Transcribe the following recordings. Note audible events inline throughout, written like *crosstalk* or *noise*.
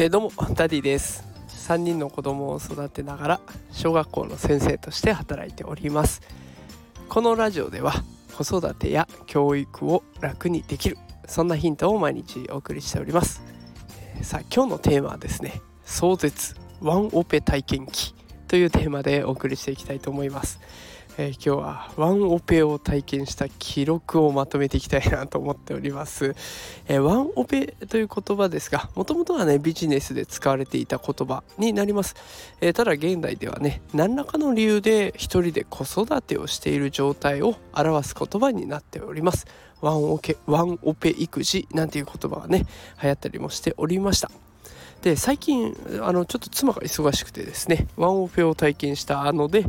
えー、どうもダディです。3人の子供を育てながら小学校の先生として働いております。このラジオでは子育てや教育を楽にできるそんなヒントを毎日お送りしております、さあ今日のテーマはですね壮絶ワンオペ体験記というテーマでお送りしていきたいと思います。えー、今日はワンオペを体験した記録をまとめていきたいなと思っております、えー、ワンオペという言葉ですがもともとはねビジネスで使われていた言葉になります、えー、ただ現代ではね何らかの理由で一人で子育てをしている状態を表す言葉になっております。ワンオペワンオペ育児なんていう言葉がね流行ったりもしておりました。で最近あのちょっと妻が忙しくてですねワンオペを体験したので、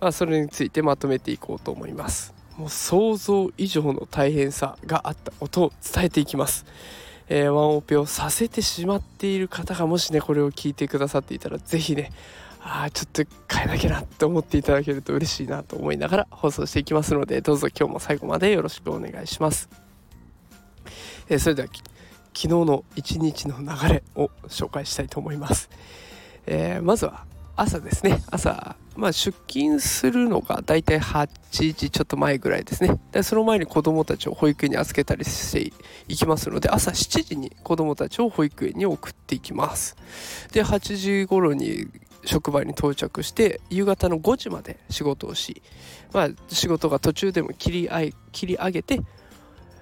まあ、それについてまとめていこうと思います。もう想像以上の大変さがあったことを伝えていきます、えー、ワンオペをさせてしまっている方がもしねこれを聞いてくださっていたら是非ねああちょっと変えなきゃなって思っていただけると嬉しいなと思いながら放送していきますのでどうぞ今日も最後までよろしくお願いします、えー、それでは昨日の一日の流れを紹介したいと思います、えー、まずは朝ですね。朝、まあ、出勤するのがだいたい8時ちょっと前ぐらいですね。でその前に子どもたちを保育園に預けたりしていきますので朝7時に子どもたちを保育園に送っていきます。で8時頃に職場に到着して夕方の5時まで仕事をし、まあ、仕事が途中でも切り切り上げて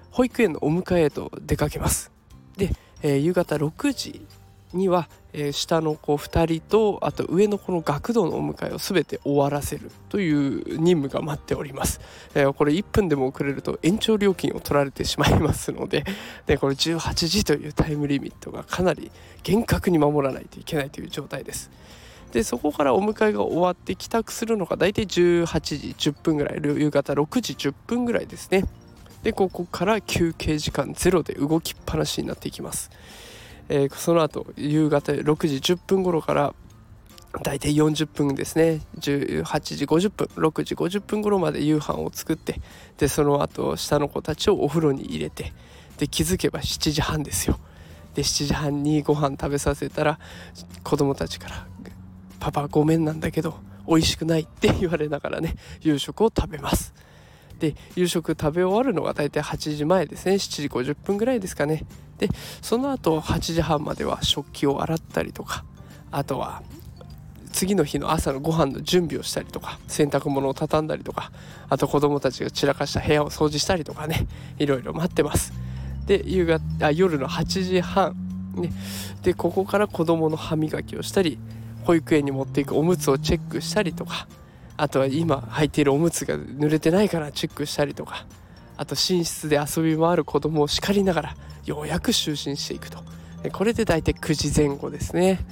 保育園のお迎えへと出かけます。で、えー、夕方6時には、えー、下の子2人とあと上の子の学童のお迎えを全て終わらせるという任務が待っております、えー、これ1分でも遅れると延長料金を取られてしまいますので *laughs* でこれ18時というタイムリミットがかなり厳格に守らないといけないという状態です。でそこからお迎えが終わって帰宅するのが大体18時10分ぐらい夕方6時10分ぐらいですね。でここから休憩時間ゼロで動きっぱなしになっていきます、えー、その後夕方6時10分頃から大体40分ですね。18時50分6時50分頃まで夕飯を作ってでその後下の子たちをお風呂に入れてで気づけば7時半ですよ。で7時半にご飯食べさせたら子供たちから「パパごめんなんだけど美味しくない」って言われながらね夕食を食べます。で夕食食べ終わるのが大体8時前ですね。7時50分ぐらいですかね。でその後8時半までは食器を洗ったりとかあとは次の日の朝のご飯の準備をしたりとか洗濯物を畳んだりとかあと子供たちが散らかした部屋を掃除したりとかね。いろいろ待ってます。で夕方あ夜の8時半。ね。でここから子供の歯磨きをしたり保育園に持っていくおむつをチェックしたりとか。あとは今履いているおむつが濡れてないからチェックしたりとかあと寝室で遊び回る子供を叱りながらようやく就寝していくと。これで大体9時前後ですね。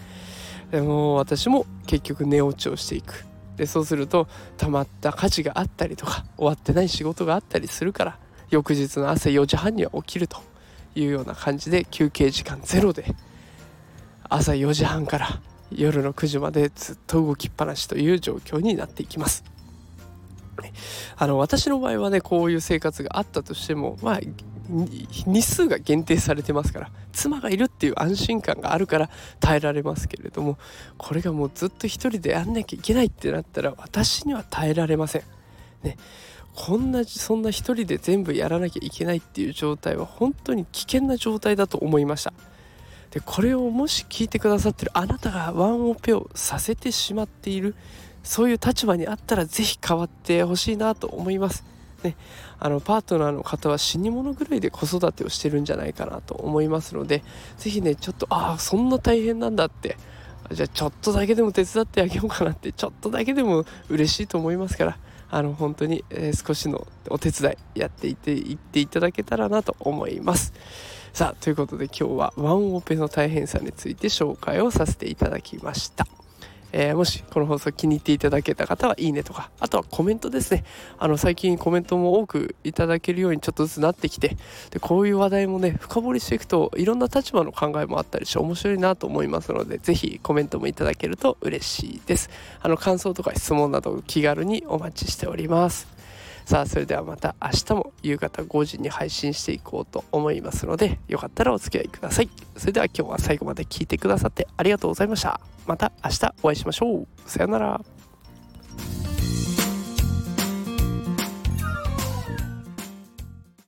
でも私も結局寝落ちをしていく。でそうするとたまった家事があったりとか終わってない仕事があったりするから翌日の朝4時半には起きるというような感じで休憩時間ゼロで朝4時半から夜の9時までずっと動きっぱなしという状況になっていきます。あの私の場合はねこういう生活があったとしてもまあ日数が限定されてますから妻がいるっていう安心感があるから耐えられますけれどもこれがもうずっと一人でやんなきゃいけないってなったら私には耐えられません。ね、こんなそんな一人で全部やらなきゃいけないっていう状態は本当に危険な状態だと思いました。でこれをもし聞いてくださってるあなたがワンオペをさせてしまっているそういう立場にあったら是非変わってほしいなと思います。ね、あのパートナーの方は死に物狂いで子育てをしてるんじゃないかなと思いますので是非ねちょっとああそんな大変なんだってじゃあちょっとだけでも手伝ってあげようかなってちょっとだけでも嬉しいと思いますからあの本当に、えー、少しのお手伝いやっていっていっていただけたらなと思います。さあということで今日はワンオペの大変さについて紹介をさせていただきました。えー、もしこの放送気に入っていただけた方はいいねとかあとはコメントですね。あの最近コメントも多くいただけるようにちょっとずつなってきてでこういう話題もね深掘りしていくといろんな立場の考えもあったりして面白いなと思いますので是非コメントもいただけると嬉しいです。あの感想とか質問など気軽にお待ちしております。さあそれではまた明日も夕方5時に配信していこうと思いますのでよかったらお付き合いください。それでは今日は最後まで聞いてくださってありがとうございました。また明日お会いしましょう。さようなら。